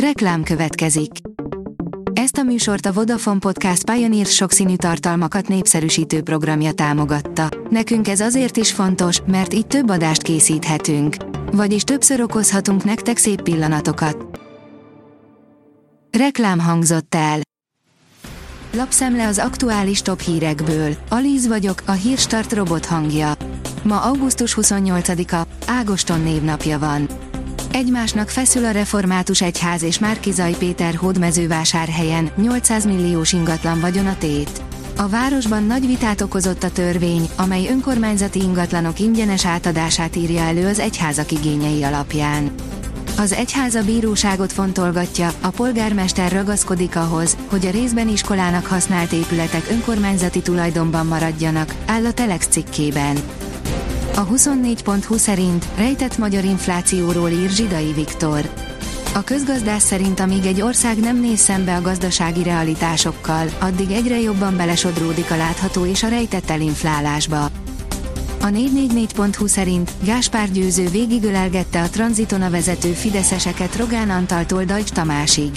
Reklám következik. Ezt a műsort a Vodafone Podcast Pioneer sokszínű tartalmakat népszerűsítő programja támogatta. Nekünk ez azért is fontos, mert így több adást készíthetünk. Vagyis többször okozhatunk nektek szép pillanatokat. Reklám hangzott el. Lapszemle az aktuális top hírekből. Alíz vagyok, a hírstart robot hangja. Ma augusztus 28-a, Ágoston névnapja van. Egymásnak feszül a református egyház és Márkizai Péter hódmezővásárhelyen, 800 milliós ingatlan vagyon a tét. A városban nagy vitát okozott a törvény, amely önkormányzati ingatlanok ingyenes átadását írja elő az egyházak igényei alapján. Az egyháza bíróságot fontolgatja, a polgármester ragaszkodik ahhoz, hogy a részben iskolának használt épületek önkormányzati tulajdonban maradjanak, áll a Telex cikkében. A 24.20 szerint rejtett magyar inflációról ír Zsidai Viktor. A közgazdás szerint amíg egy ország nem néz szembe a gazdasági realitásokkal, addig egyre jobban belesodródik a látható és a rejtett elinflálásba. A 444.hu szerint Gáspár Győző végigölelgette a tranzitona vezető fideszeseket Rogán Antaltól Dajcs Tamásig.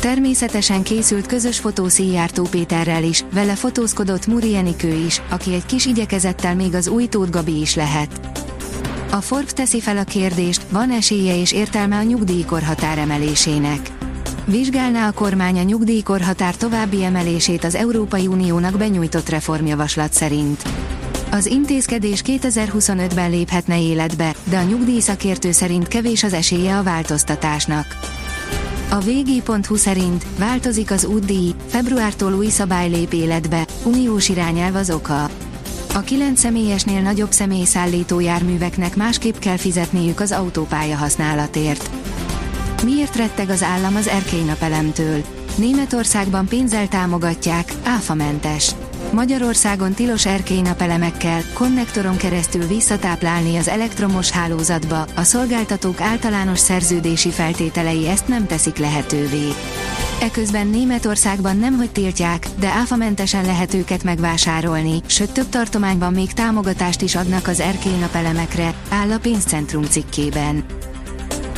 Természetesen készült közös fotó Szijjártó Péterrel is, vele fotózkodott Muri Enikő is, aki egy kis igyekezettel még az új Tóth Gabi is lehet. A Forbes teszi fel a kérdést, van esélye és értelme a nyugdíjkorhatár emelésének. Vizsgálná a kormány a nyugdíjkorhatár további emelését az Európai Uniónak benyújtott reformjavaslat szerint. Az intézkedés 2025-ben léphetne életbe, de a nyugdíjszakértő szerint kevés az esélye a változtatásnak. A vg.hu szerint változik az útdíj, februártól új szabály lép életbe, uniós irányelv az oka. A 9 személyesnél nagyobb személyszállító járműveknek másképp kell fizetniük az autópálya használatért. Miért retteg az állam az erkélynapelemtől? Németországban pénzzel támogatják, áfamentes. Magyarországon tilos erkélynapelemekkel, konnektoron keresztül visszatáplálni az elektromos hálózatba, a szolgáltatók általános szerződési feltételei ezt nem teszik lehetővé. Eközben Németországban nem hogy tiltják, de áfamentesen lehet őket megvásárolni, sőt több tartományban még támogatást is adnak az erkélynapelemekre, áll a pénzcentrum cikkében.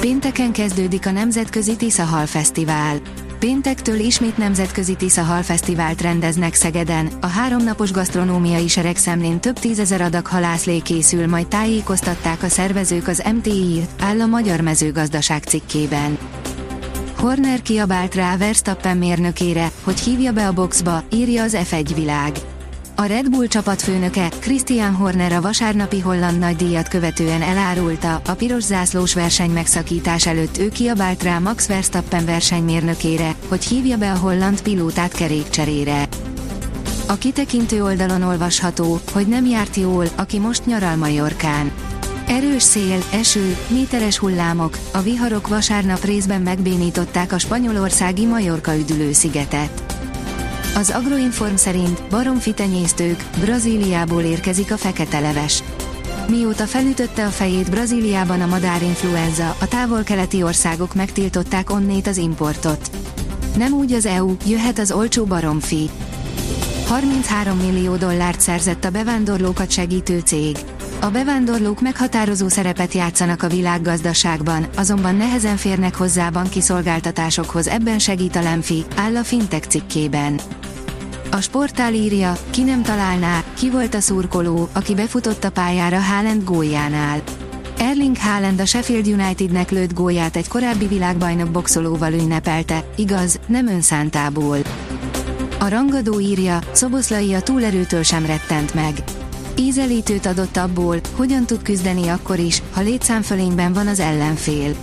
Pénteken kezdődik a Nemzetközi Tiszahal Fesztivál. Péntektől ismét nemzetközi Tisza Hal Fesztivált rendeznek Szegeden, a háromnapos gasztronómiai seregszemlén több tízezer adag halászlé készül, majd tájékoztatták a szervezők az MTI, áll a Magyar Mezőgazdaság cikkében. Horner kiabált rá Verstappen mérnökére, hogy hívja be a boxba, írja az F1 világ. A Red Bull csapatfőnöke, Christian Horner a vasárnapi holland nagydíjat követően elárulta, a piros zászlós verseny megszakítás előtt ő kiabált rá Max Verstappen versenymérnökére, hogy hívja be a holland pilótát kerékcserére. A kitekintő oldalon olvasható, hogy nem járt jól, aki most nyaral Majorkán. Erős szél, eső, méteres hullámok, a viharok vasárnap részben megbénították a spanyolországi Majorka üdülő szigetet. Az Agroinform szerint baromfi tenyésztők, Brazíliából érkezik a fekete leves. Mióta felütötte a fejét Brazíliában a madárinfluenza, a távol-keleti országok megtiltották onnét az importot. Nem úgy az EU, jöhet az olcsó baromfi. 33 millió dollárt szerzett a bevándorlókat segítő cég. A bevándorlók meghatározó szerepet játszanak a világgazdaságban, azonban nehezen férnek hozzá banki szolgáltatásokhoz ebben segít a Lemfi, áll a Fintech cikkében. A sportál írja, ki nem találná, ki volt a szurkoló, aki befutott a pályára Haaland góljánál. Erling Haaland a Sheffield Unitednek lőtt gólját egy korábbi világbajnok boxolóval ünnepelte, igaz, nem önszántából. A rangadó írja, Szoboszlai a túlerőtől sem rettent meg. Ízelítőt adott abból, hogyan tud küzdeni akkor is, ha létszámfölényben van az ellenfél.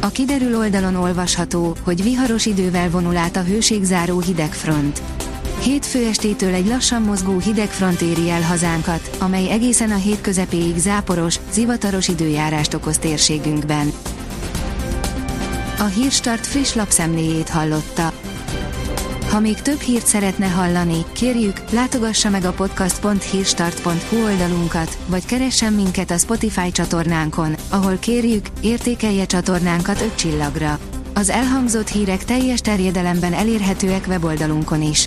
A kiderül oldalon olvasható, hogy viharos idővel vonul át a hőségzáró hidegfront. Hétfő estétől egy lassan mozgó hidegfront éri el hazánkat, amely egészen a hét közepéig záporos, zivataros időjárást okoz térségünkben. A Hírstart friss lapszemléjét hallotta. Ha még több hírt szeretne hallani, kérjük, látogassa meg a podcast.hírstart.hu oldalunkat, vagy keressen minket a Spotify csatornánkon, ahol kérjük, értékelje csatornánkat 5 csillagra. Az elhangzott hírek teljes terjedelemben elérhetőek weboldalunkon is.